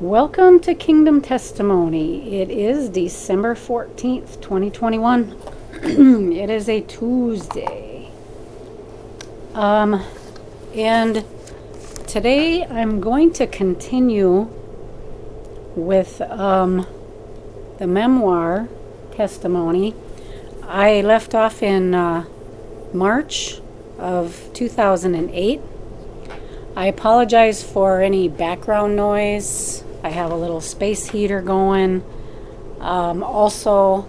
Welcome to Kingdom Testimony. It is December 14th, 2021. it is a Tuesday. Um, and today I'm going to continue with um, the memoir testimony. I left off in uh, March of 2008. I apologize for any background noise. I have a little space heater going. Um, also,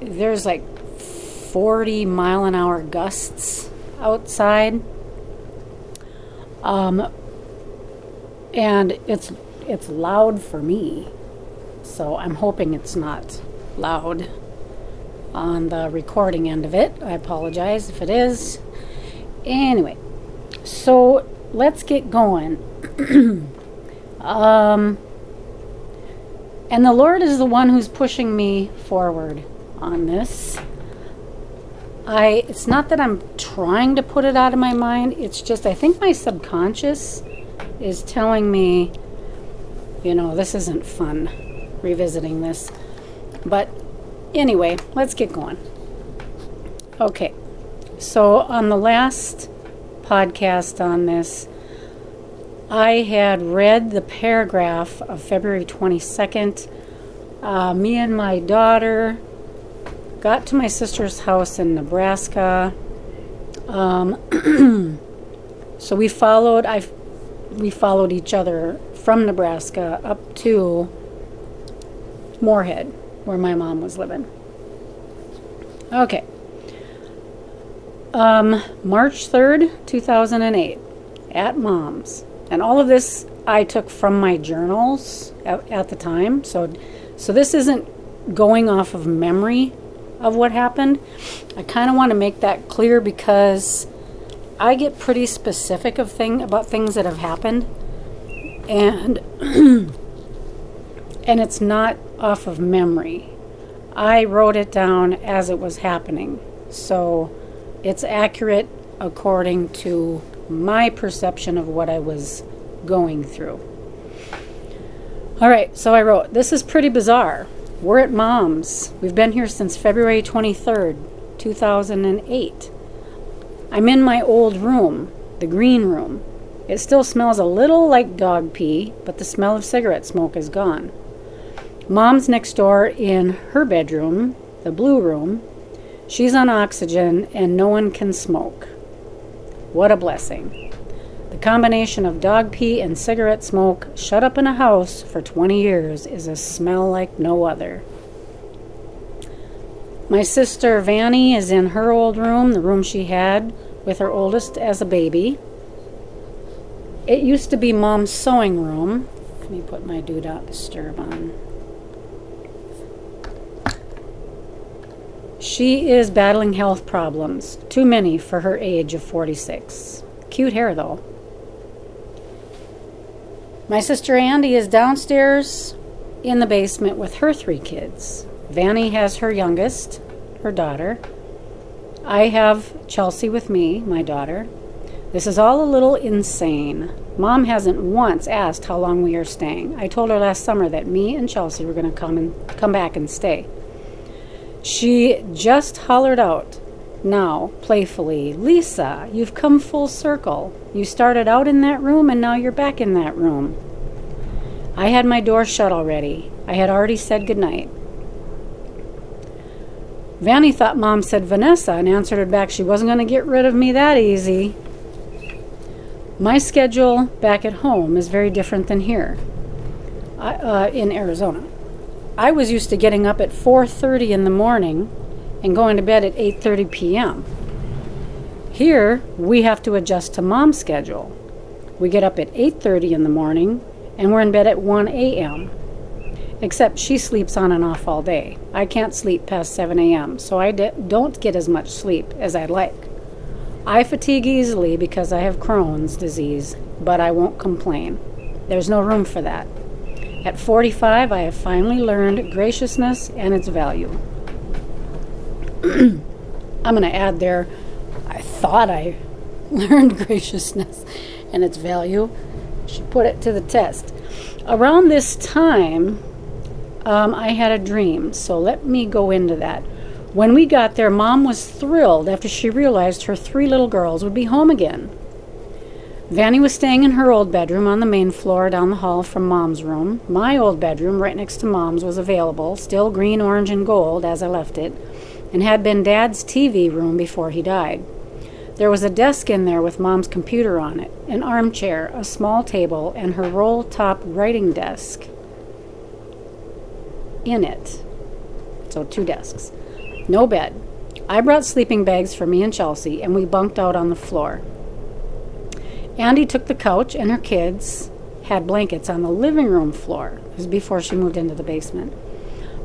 there's like 40 mile an hour gusts outside. Um, and it's it's loud for me. So I'm hoping it's not loud on the recording end of it. I apologize if it is. Anyway, so let's get going. um, and the Lord is the one who's pushing me forward on this. I it's not that I'm trying to put it out of my mind. It's just I think my subconscious is telling me, you know, this isn't fun revisiting this. But anyway, let's get going. Okay. So on the last podcast on this, I had read the paragraph of February 22nd. Uh, me and my daughter got to my sister's house in Nebraska. Um, so we followed. I we followed each other from Nebraska up to Moorhead, where my mom was living. Okay. Um, March 3rd, 2008, at mom's. And all of this I took from my journals at, at the time. So, so this isn't going off of memory of what happened. I kind of want to make that clear because I get pretty specific of thing about things that have happened, and and it's not off of memory. I wrote it down as it was happening, so it's accurate according to my perception of what I was going through. All right, so I wrote, This is pretty bizarre. We're at mom's. We've been here since February 23rd, 2008. I'm in my old room, the green room. It still smells a little like dog pee, but the smell of cigarette smoke is gone. Mom's next door in her bedroom, the blue room. She's on oxygen and no one can smoke. What a blessing. The combination of dog pee and cigarette smoke shut up in a house for 20 years is a smell like no other. My sister Vanny is in her old room, the room she had with her oldest as a baby. It used to be mom's sewing room. Let me put my do not disturb on. She is battling health problems, too many for her age of 46. Cute hair, though. My sister Andy is downstairs in the basement with her three kids. Vanny has her youngest, her daughter. I have Chelsea with me, my daughter. This is all a little insane. Mom hasn't once asked how long we are staying. I told her last summer that me and Chelsea were going to come and come back and stay. She just hollered out now, playfully, Lisa, you've come full circle. You started out in that room and now you're back in that room. I had my door shut already. I had already said goodnight. Vanny thought Mom said Vanessa and answered her back she wasn't going to get rid of me that easy. My schedule back at home is very different than here uh, in Arizona. I was used to getting up at 4:30 in the morning and going to bed at 8:30 p.m. Here, we have to adjust to mom's schedule. We get up at 8:30 in the morning and we're in bed at 1 a.m. Except she sleeps on and off all day. I can't sleep past 7 a.m., so I don't get as much sleep as I'd like. I fatigue easily because I have Crohn's disease, but I won't complain. There's no room for that. At 45, I have finally learned graciousness and its value. I'm going to add there, I thought I learned graciousness and its value. she put it to the test. Around this time, um, I had a dream, so let me go into that. When we got there, Mom was thrilled after she realized her three little girls would be home again. Vanny was staying in her old bedroom on the main floor down the hall from Mom's room. My old bedroom, right next to Mom's, was available, still green, orange, and gold as I left it, and had been Dad's TV room before he died. There was a desk in there with Mom's computer on it, an armchair, a small table, and her roll top writing desk in it. So, two desks. No bed. I brought sleeping bags for me and Chelsea, and we bunked out on the floor. Andy took the couch, and her kids had blankets on the living room floor. It was before she moved into the basement.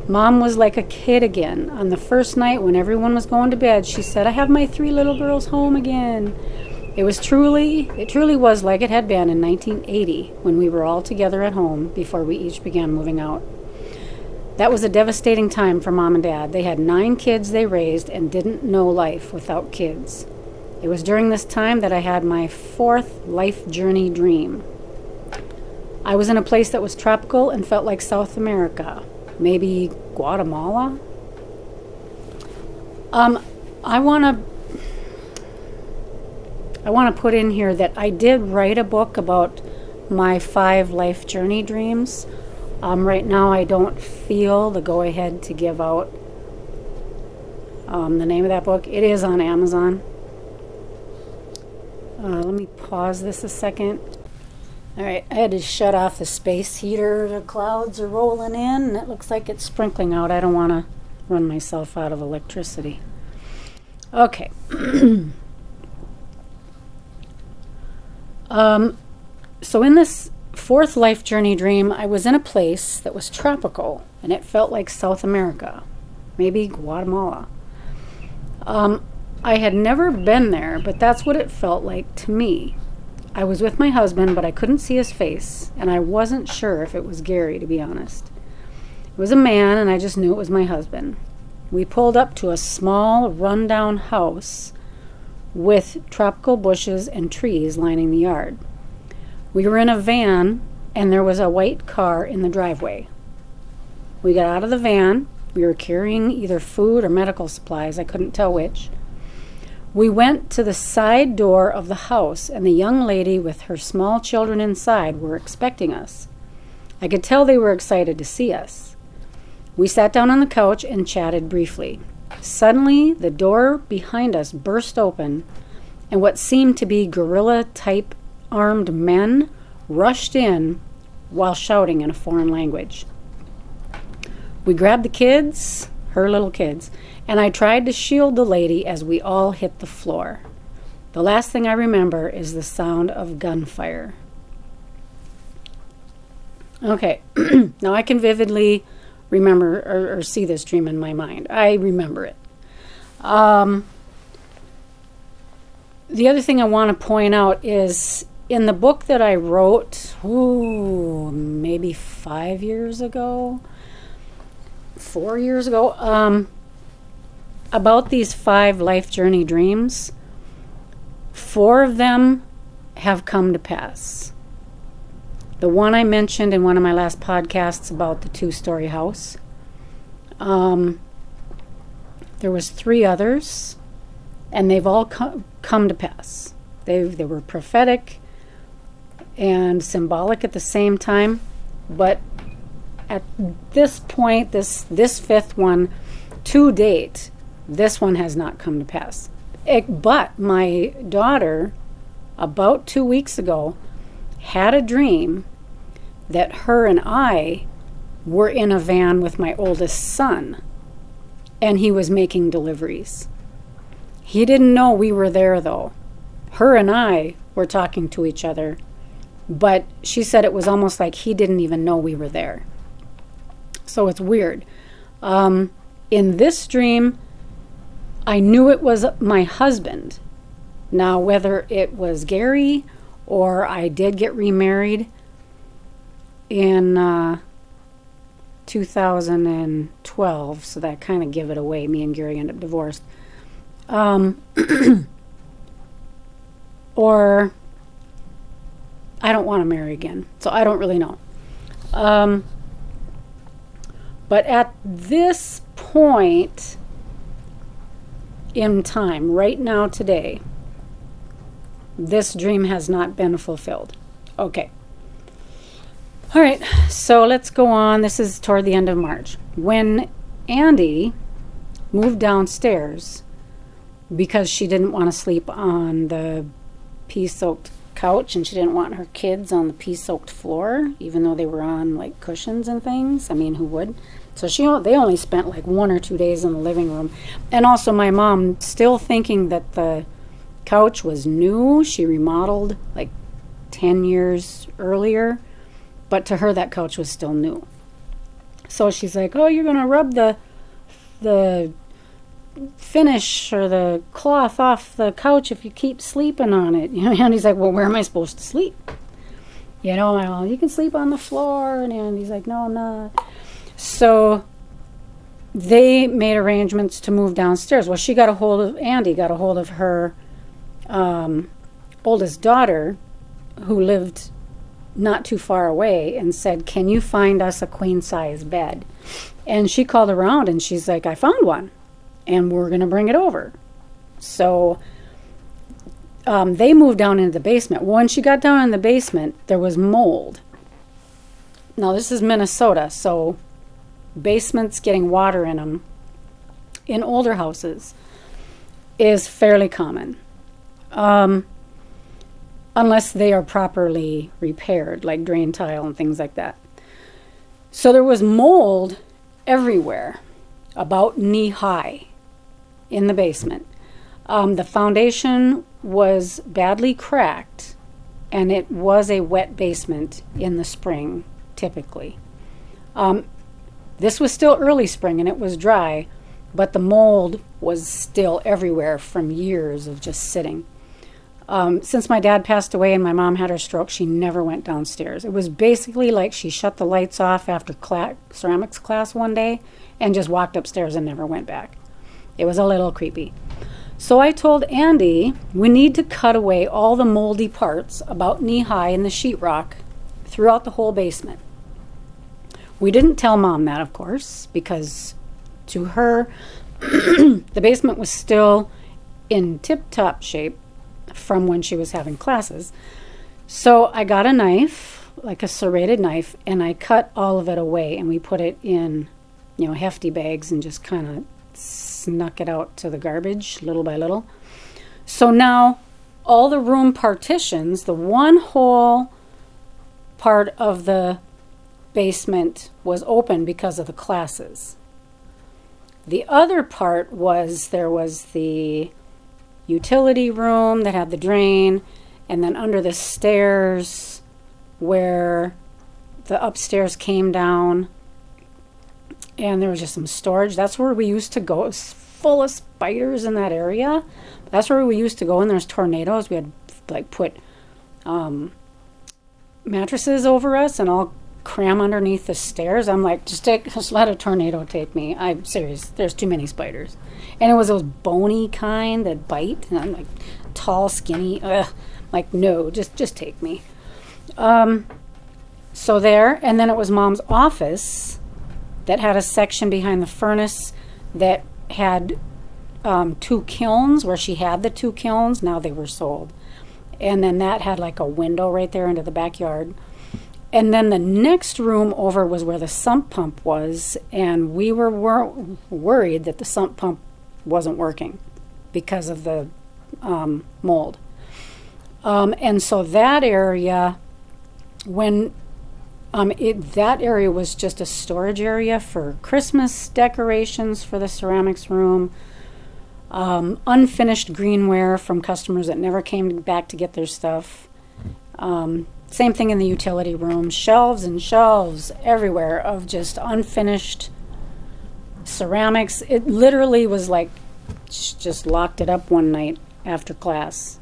Mom was like a kid again. On the first night when everyone was going to bed, she said, I have my three little girls home again. It was truly, it truly was like it had been in 1980 when we were all together at home before we each began moving out. That was a devastating time for mom and dad. They had nine kids they raised and didn't know life without kids. It was during this time that I had my fourth life journey dream. I was in a place that was tropical and felt like South America, maybe Guatemala. Um, I want to I want to put in here that I did write a book about my five life journey dreams. Um, right now, I don't feel the go ahead to give out um, the name of that book. It is on Amazon. Uh, let me pause this a second. All right, I had to shut off the space heater. The clouds are rolling in, and it looks like it's sprinkling out. I don't want to run myself out of electricity. Okay. um, so in this fourth life journey dream, I was in a place that was tropical and it felt like South America, maybe Guatemala. Um, I had never been there, but that's what it felt like to me. I was with my husband, but I couldn't see his face, and I wasn't sure if it was Gary, to be honest. It was a man, and I just knew it was my husband. We pulled up to a small, rundown house with tropical bushes and trees lining the yard. We were in a van and there was a white car in the driveway. We got out of the van. We were carrying either food or medical supplies, I couldn't tell which. We went to the side door of the house, and the young lady with her small children inside were expecting us. I could tell they were excited to see us. We sat down on the couch and chatted briefly. Suddenly, the door behind us burst open, and what seemed to be guerrilla type armed men rushed in while shouting in a foreign language. We grabbed the kids, her little kids, and I tried to shield the lady as we all hit the floor. The last thing I remember is the sound of gunfire. Okay, now I can vividly remember or, or, see this dream in my mind. I remember it. Um, the other thing I want to point out is in the book that I wrote, ooh, maybe five years ago, four years ago, um, about these five life journey dreams, four of them have come to pass. The one I mentioned in one of my last podcasts about the two-story house. Um, there was three others, and they've all come, come to pass. They they were prophetic and symbolic at the same time. But at this point, this this fifth one, to date, this one has not come to pass. It, but my daughter, about two weeks ago, had a dream that her and I were in a van with my oldest son, and he was making deliveries. He didn't know we were there, though. Her and I were talking to each other but she said it was almost like he didn't even know we were there. So it's weird. Um, in this dream, I knew it was my husband. Now, whether it was Gary or I did get remarried in uh, 2012, so that kind of give it away. Me and Gary end up divorced. Um, or I don't want to marry again. So I don't really know. Um, but at this point in time, right now, today, this dream has not been fulfilled. Okay. All right, so let's go on. This is toward the end of March. When Andy moved downstairs because she didn't want to sleep on the pee soaked couch and she didn't want her kids on the pee soaked floor, even though they were on like cushions and things. I mean, who would? So she they only spent like one or two days in the living room. And also my mom still thinking that the couch was new. She remodeled like 10 years earlier, but to her that couch was still new. So she's like, "Oh, you're going to rub the the finish or the cloth off the couch if you keep sleeping on it." You know, and he's like, "Well, where am I supposed to sleep?" You know, well, you can sleep on the floor, and he's like, "No, I'm not." So they made arrangements to move downstairs. Well, she got a hold of Andy, got a hold of her um, oldest daughter, who lived not too far away, and said, Can you find us a queen size bed? And she called around and she's like, I found one, and we're going to bring it over. So um, they moved down into the basement. When she got down in the basement, there was mold. Now, this is Minnesota, so basements getting water in them in older houses is fairly common um, unless they are properly repaired, like drain tile and things like that. So there was mold everywhere, about knee high in the basement. Um, the foundation was badly cracked, and it was a wet basement in the spring, typically. Um, this was still early spring and it was dry, but the mold was still everywhere from years of just sitting. Um, since my dad passed away and my mom had her stroke, she never went downstairs. It was basically like she shut the lights off after ceramics class one day and just walked upstairs and never went back. It was a little creepy. So I told Andy we need to cut away all the moldy parts about knee high in the sheetrock throughout the whole basement. We didn't tell mom that, of course, because to her, the basement was still in tip top shape from when she was having classes. So I got a knife, like a serrated knife, and I cut all of it away and we put it in, you know, hefty bags and just kind of snuck it out to the garbage little by little. So now all the room partitions, the one whole part of the basement was open because of the classes. The other part was there was the utility room that had the drain, and then under the stairs where the upstairs came down, and there was just some storage. That's where we used to go. It was full of spiders in that area. That's where we used to go, and there's tornadoes. We had like put um, mattresses over us and all cram underneath the stairs. I'm like, just take, just let a tornado take me. I'm serious. There's too many spiders, and it was those bony kind that bite. And I'm like, tall, skinny. Ugh. Like, no, just just take me. Um, so there, and then it was mom's office that had a section behind the furnace that had um, two kilns where she had the two kilns. Now they were sold, and then that had like a window right there into the backyard and then the next room over was where the sump pump was, and we were wor- worried that the sump pump wasn't working because of the um, mold. Um, and so that area, when um, it, that area was just a storage area for Christmas decorations for the ceramics room, um, unfinished greenware from customers that never came back to get their stuff. Um, same thing in the utility room. Shelves and shelves everywhere of just unfinished ceramics. It literally was like just locked it up one night after class.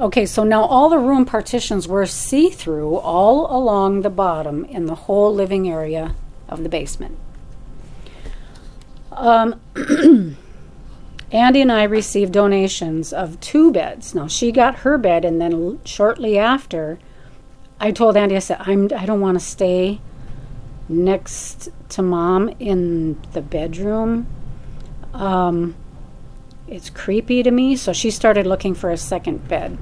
Okay, so now all the room partitions were see through all along the bottom in the whole living area of the basement. Um, Andy and I received donations of two beds. Now, she got her bed, and then shortly after, I told Andy, I said, I'm, I don't want to stay next to mom in the bedroom. Um, it's creepy to me. So she started looking for a second bed.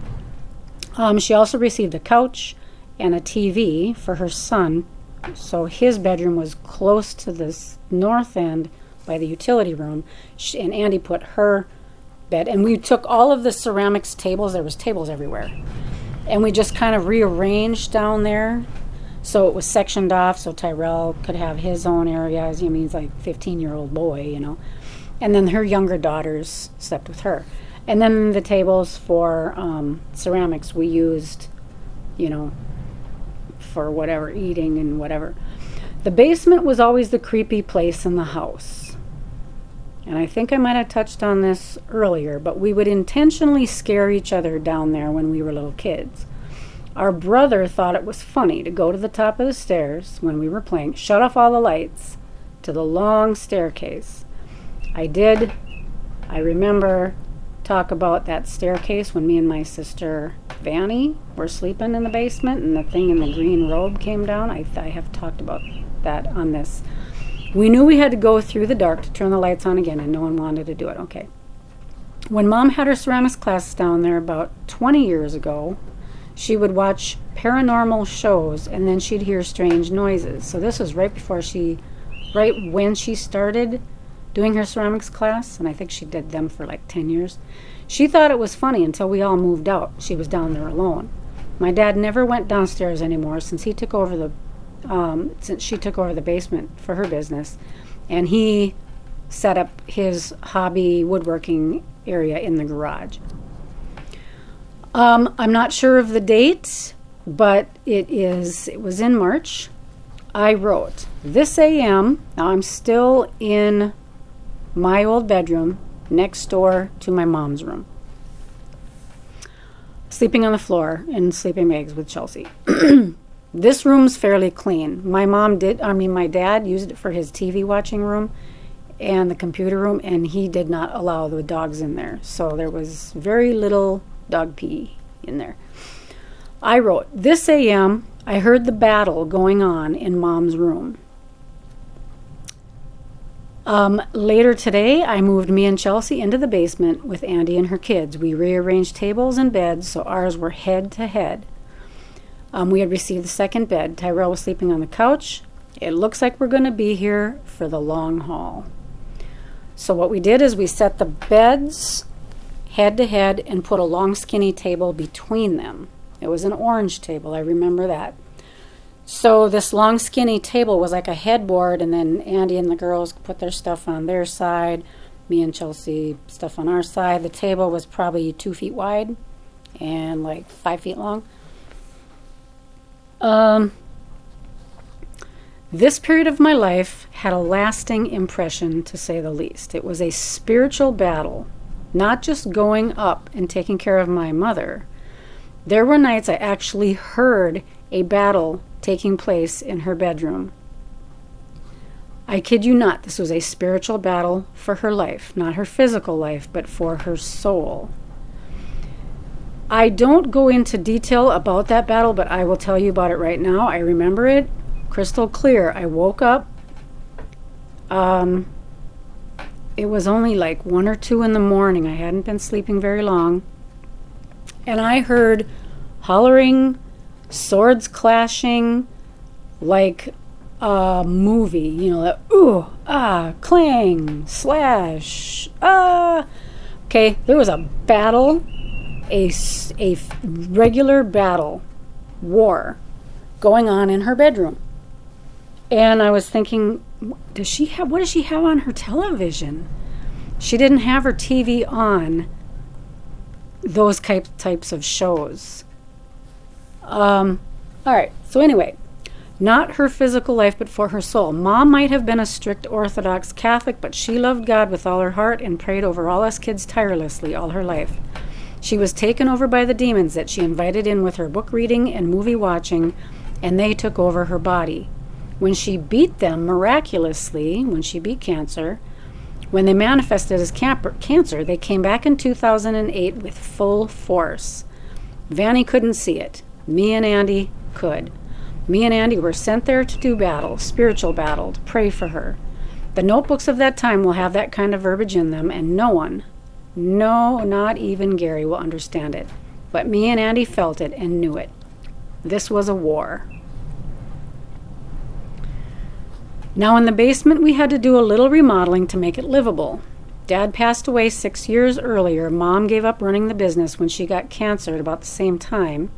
Um, she also received a couch and a TV for her son. So his bedroom was close to this north end by the utility room. She, and Andy put her bed. And we took all of the ceramics tables, there was tables everywhere. And we just kind of rearranged down there. So it was sectioned off so Tyrell could have his own areas. I mean, he's like 15 year old boy, you know. And then her younger daughters slept with her. And then the tables for um, ceramics we used, you know, for whatever, eating and whatever. The basement was always the creepy place in the house. And I think I might have touched on this earlier, but we would intentionally scare each other down there when we were little kids. Our brother thought it was funny to go to the top of the stairs when we were playing, shut off all the lights to the long staircase. I did. I remember talk about that staircase when me and my sister Vanny were sleeping in the basement and the thing in the green robe came down. I, I have talked about that on this. We knew we had to go through the dark to turn the lights on again, and no one wanted to do it. Okay. When mom had her ceramics class down there about 20 years ago, she would watch paranormal shows and then she'd hear strange noises. So this was right before she, right when she started doing her ceramics class, and I think she did them for like 10 years. She thought it was funny until we all moved out. She was down there alone. My dad never went downstairs anymore since he took over the, um, since she took over the basement for her business, and he set up his hobby woodworking area in the garage. Um, I'm not sure of the date, but it is. It was in March. I wrote this AM. Now I'm still in my old bedroom next door to my mom's room. Sleeping on the floor in sleeping bags with Chelsea. this room's fairly clean. My mom did, I mean, my dad used it for his TV watching room and the computer room, and he did not allow the dogs in there. So there was very little dog pee in there. I wrote, This AM, I heard the battle going on in mom's room. Um, later today, I moved me and Chelsea into the basement with Andy and her kids. We rearranged tables and beds so ours were head to head. Um, we had received the second bed. Tyrell was sleeping on the couch. It looks like we're going to be here for the long haul. So, what we did is we set the beds head to head and put a long, skinny table between them. It was an orange table, I remember that. So this long skinny table was like a headboard and then Andy and the girls put their stuff on their side, me and Chelsea stuff on our side. The table was probably two feet wide and like five feet long. Um, this period of my life had a lasting impression, to say the least. It was a spiritual battle, not just going up and taking care of my mother. There were nights I actually heard a battle taking place in her bedroom. I kid you not, this was a spiritual battle for her life, not her physical life, but for her soul. I don't go into detail about that battle, but I will tell you about it right now. I remember it crystal clear. I woke up. Um, it was only like one or two in the morning. I hadn't been sleeping very long. And I heard hollering swords clashing like a movie, you know, that ooh, ah, clang, slash, ah. Okay, there was a battle, a, a regular battle, war going on in her bedroom. And I was thinking, does she have, what does she have on her television? She didn't have her TV on those type, types of shows. Um, all right. So anyway, not her physical life, but for her soul. Mom might have been a strict Orthodox Catholic, but she loved God with all her heart and prayed over all us kids tirelessly all her life. She was taken over by the demons that she invited in with her book reading and movie watching, and they took over her body. When she beat them miraculously, when she beat cancer, when they manifested as cancer, they came back in 2008 with full force. Vanny couldn't see it. Me and Andy could. Me and Andy were sent there to do battle, spiritual battle, to pray for her. The notebooks of that time will have that kind of verbiage in them, and no one, no, not even Gary, will understand it. But me and Andy felt it and knew it. This was a war. Now, in the basement, we had to do a little remodeling to make it livable. Dad passed away six years earlier. Mom gave up running the business when she got cancer at about the same time.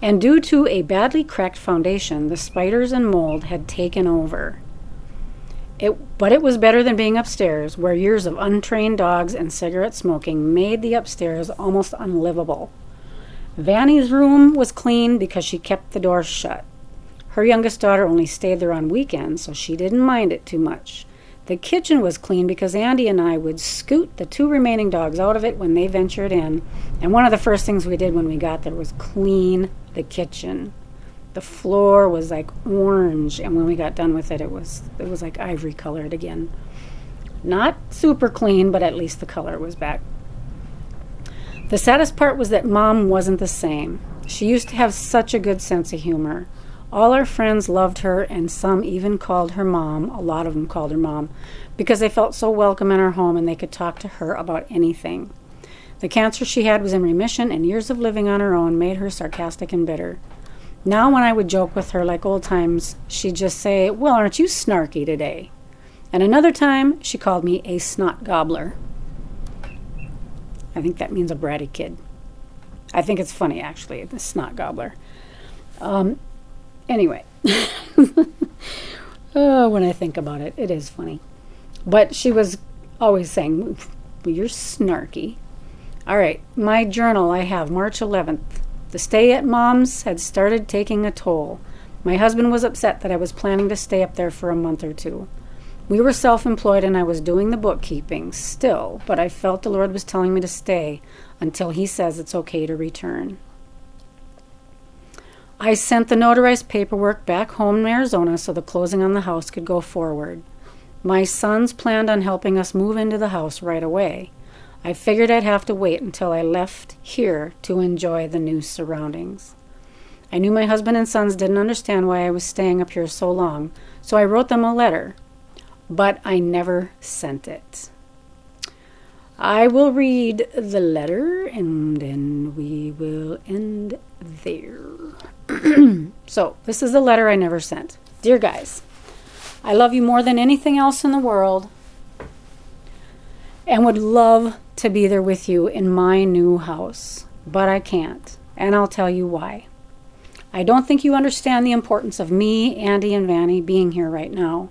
And due to a badly cracked foundation, the spiders and mold had taken over. It, but it was better than being upstairs, where years of untrained dogs and cigarette smoking made the upstairs almost unlivable. Vanny's room was clean because she kept the door shut. Her youngest daughter only stayed there on weekends, so she didn't mind it too much. The kitchen was clean because Andy and I would scoot the two remaining dogs out of it when they ventured in, and one of the first things we did when we got there was clean the kitchen. The floor was like orange, and when we got done with it, it was it was like ivory colored again. Not super clean, but at least the color was back. The saddest part was that mom wasn't the same. She used to have such a good sense of humor. All our friends loved her, and some even called her mom. A lot of them called her mom because they felt so welcome in her home and they could talk to her about anything. The cancer she had was in remission, and years of living on her own made her sarcastic and bitter. Now, when I would joke with her like old times, she'd just say, Well, aren't you snarky today? And another time, she called me a snot gobbler. I think that means a bratty kid. I think it's funny, actually, the snot gobbler. Um, Anyway, oh, when I think about it, it is funny. But she was always saying, You're snarky. All right, my journal I have March 11th. The stay at mom's had started taking a toll. My husband was upset that I was planning to stay up there for a month or two. We were self employed and I was doing the bookkeeping still, but I felt the Lord was telling me to stay until He says it's okay to return. I sent the notarized paperwork back home in Arizona so the closing on the house could go forward. My sons planned on helping us move into the house right away. I figured I'd have to wait until I left here to enjoy the new surroundings. I knew my husband and sons didn't understand why I was staying up here so long, so I wrote them a letter, but I never sent it. I will read the letter and then we will end there. so, this is a letter I never sent. Dear guys, I love you more than anything else in the world and would love to be there with you in my new house, but I can't, and I'll tell you why. I don't think you understand the importance of me, Andy, and Vanny being here right now.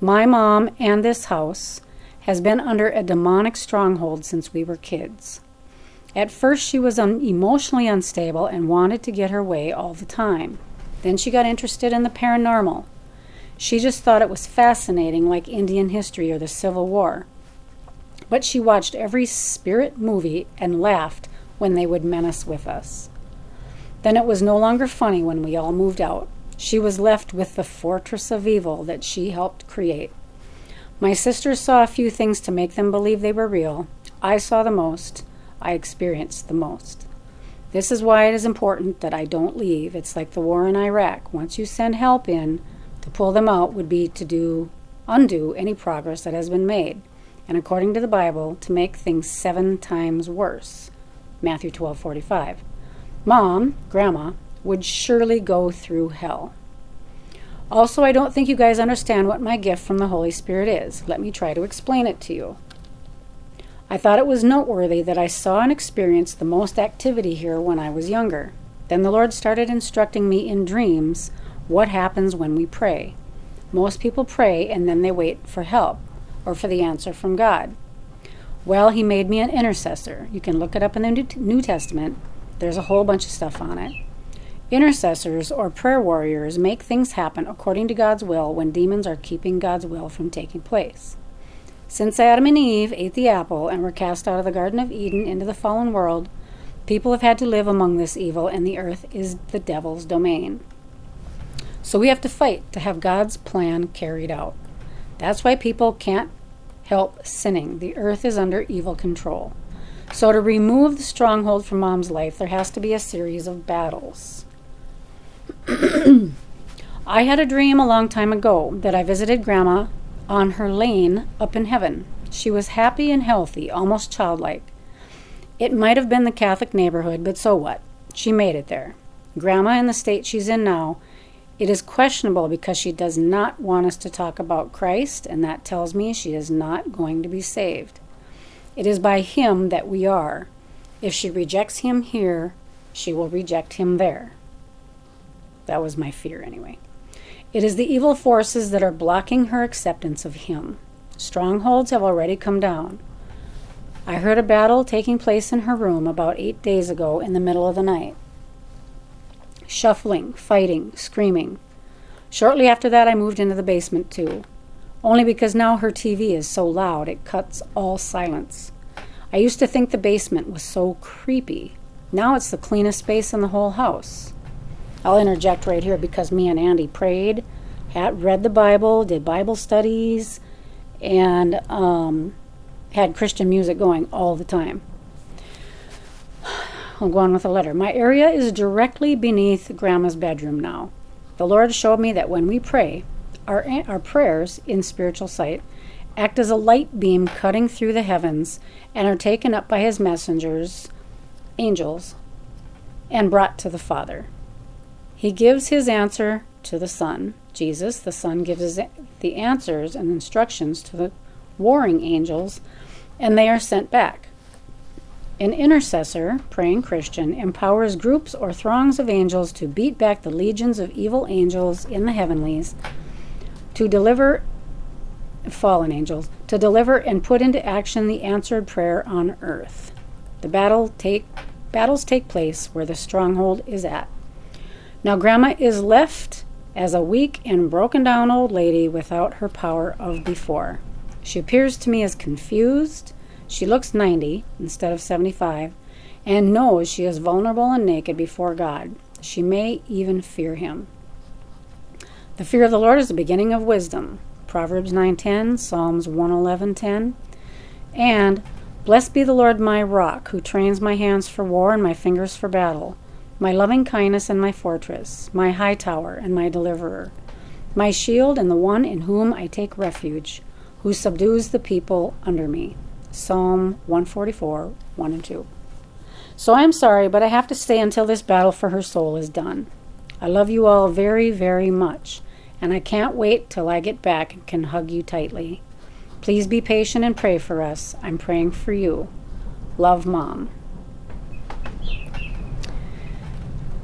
My mom and this house has been under a demonic stronghold since we were kids. At first, she was un- emotionally unstable and wanted to get her way all the time. Then she got interested in the paranormal. She just thought it was fascinating, like Indian history or the Civil War. But she watched every spirit movie and laughed when they would menace with us. Then it was no longer funny when we all moved out. She was left with the fortress of evil that she helped create. My sisters saw a few things to make them believe they were real. I saw the most. I experienced the most. This is why it is important that I don't leave. It's like the war in Iraq. Once you send help in, to pull them out would be to do undo any progress that has been made, and according to the Bible, to make things seven times worse. Matthew 12:45. Mom, grandma, would surely go through hell. Also, I don't think you guys understand what my gift from the Holy Spirit is. Let me try to explain it to you. I thought it was noteworthy that I saw and experienced the most activity here when I was younger. Then the Lord started instructing me in dreams what happens when we pray. Most people pray and then they wait for help or for the answer from God. Well, He made me an intercessor. You can look it up in the New Testament, there's a whole bunch of stuff on it. Intercessors or prayer warriors make things happen according to God's will when demons are keeping God's will from taking place. Since Adam and Eve ate the apple and were cast out of the Garden of Eden into the fallen world, people have had to live among this evil, and the earth is the devil's domain. So we have to fight to have God's plan carried out. That's why people can't help sinning. The earth is under evil control. So, to remove the stronghold from mom's life, there has to be a series of battles. I had a dream a long time ago that I visited Grandma on her lane up in heaven. She was happy and healthy, almost childlike. It might have been the Catholic neighborhood, but so what? She made it there. Grandma in the state she's in now, it is questionable because she does not want us to talk about Christ, and that tells me she is not going to be saved. It is by Him that we are. If she rejects Him here, she will reject Him there. That was my fear, anyway. It is the evil forces that are blocking her acceptance of Him. Strongholds have already come down. I heard a battle taking place in her room about eight days ago in the middle of the night. Shuffling, fighting, screaming. Shortly after that, I moved into the basement too, only because now her TV is so loud it cuts all silence. I used to think the basement was so creepy. Now it's the cleanest space in the whole house. I'll interject right here because me and Andy prayed, had read the Bible, did Bible studies, and um, had Christian music going all the time. I'll go on with a letter. My area is directly beneath Grandma's bedroom now. The Lord showed me that when we pray, our, our prayers in spiritual sight act as a light beam cutting through the heavens and are taken up by his messengers, angels, and brought to the Father. He gives his answer to the Son, Jesus. The Son gives the answers and instructions to the warring angels, and they are sent back. An intercessor, praying Christian, empowers groups or throngs of angels to beat back the legions of evil angels in the heavenlies, to deliver fallen angels, to deliver and put into action the answered prayer on earth. The battle take battles take place where the stronghold is at. Now grandma is left as a weak and broken down old lady without her power of before. She appears to me as confused. She looks 90 instead of 75 and knows she is vulnerable and naked before God. She may even fear him. The fear of the Lord is the beginning of wisdom. Proverbs 9:10, Psalms 111:10, and Blessed be the Lord my rock, who trains my hands for war and my fingers for battle, my loving kindness and my fortress, my high tower and my deliverer, my shield and the one in whom I take refuge who subdues the people under me. Psalm 144, 1 and 2. So I am sorry, but I have to stay until this battle for her soul is done. I love you all very, very much, and I can't wait till I get back and can hug you tightly. Please be patient and pray for us. I'm praying for you. Love, Mom.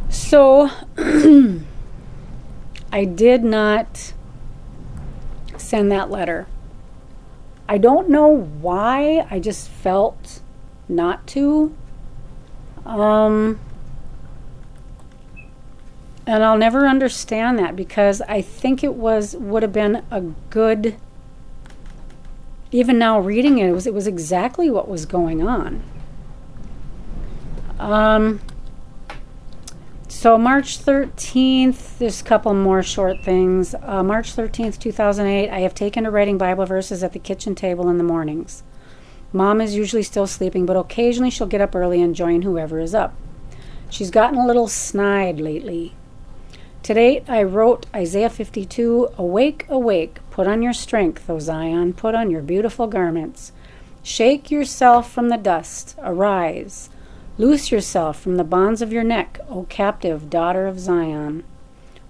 So, I did not send that letter. I don't know why. I just felt not to. Um, and I'll never understand that because I think it was would have been a good. Even now, reading it, it was it was exactly what was going on. Um, so March 13th, there's a couple more short things. Uh, March 13th, 2008, I have taken to writing Bible verses at the kitchen table in the mornings. Mom is usually still sleeping, but occasionally she'll get up early and join whoever is up. She's gotten a little snide lately. Today I wrote Isaiah 52 Awake, awake, put on your strength, O Zion, put on your beautiful garments. Shake yourself from the dust, arise. Loose yourself from the bonds of your neck, O captive daughter of Zion.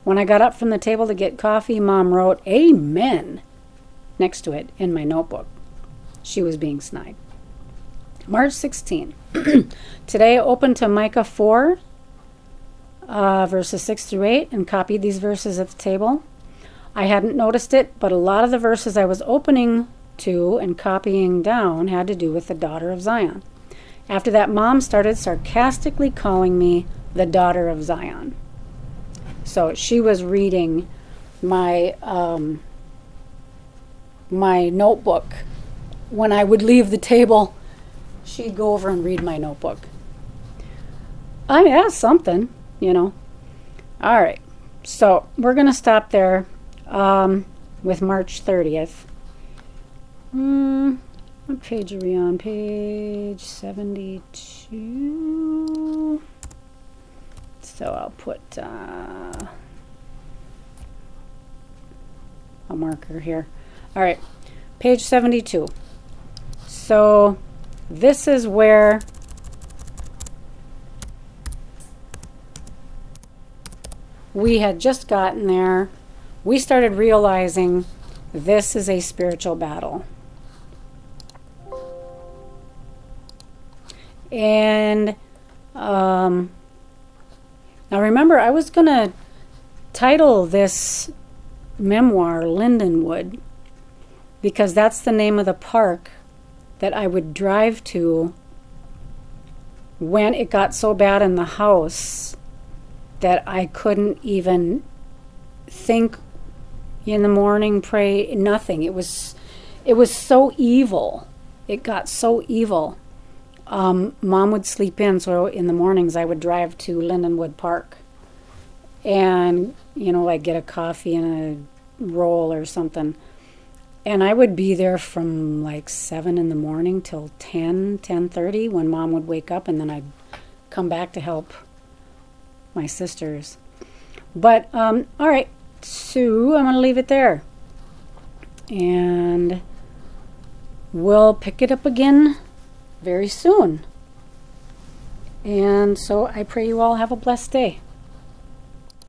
When I got up from the table to get coffee, Mom wrote, Amen, next to it in my notebook. She was being snide. March 16. Today I opened to Micah 4, uh, verses 6 through 8, and copied these verses at the table. I hadn't noticed it, but a lot of the verses I was opening to and copying down had to do with the daughter of Zion. After that, mom started sarcastically calling me the daughter of Zion. So she was reading my um, my notebook when I would leave the table. She'd go over and read my notebook. I mean, that's something, you know. All right, so we're gonna stop there um, with March 30th. Hmm. What page are we on? Page 72. So I'll put uh, a marker here. All right, page 72. So this is where we had just gotten there. We started realizing this is a spiritual battle. And um, now remember, I was going to title this memoir Lindenwood because that's the name of the park that I would drive to when it got so bad in the house that I couldn't even think in the morning, pray, nothing. It was it was so evil. It got so evil. Um, Mom would sleep in, so in the mornings I would drive to Lindenwood Park and, you know, like get a coffee and a roll or something. And I would be there from like 7 in the morning till 10, 10.30 when Mom would wake up and then I'd come back to help my sisters. But, um, all right, so I'm going to leave it there. And we'll pick it up again very soon. And so I pray you all have a blessed day.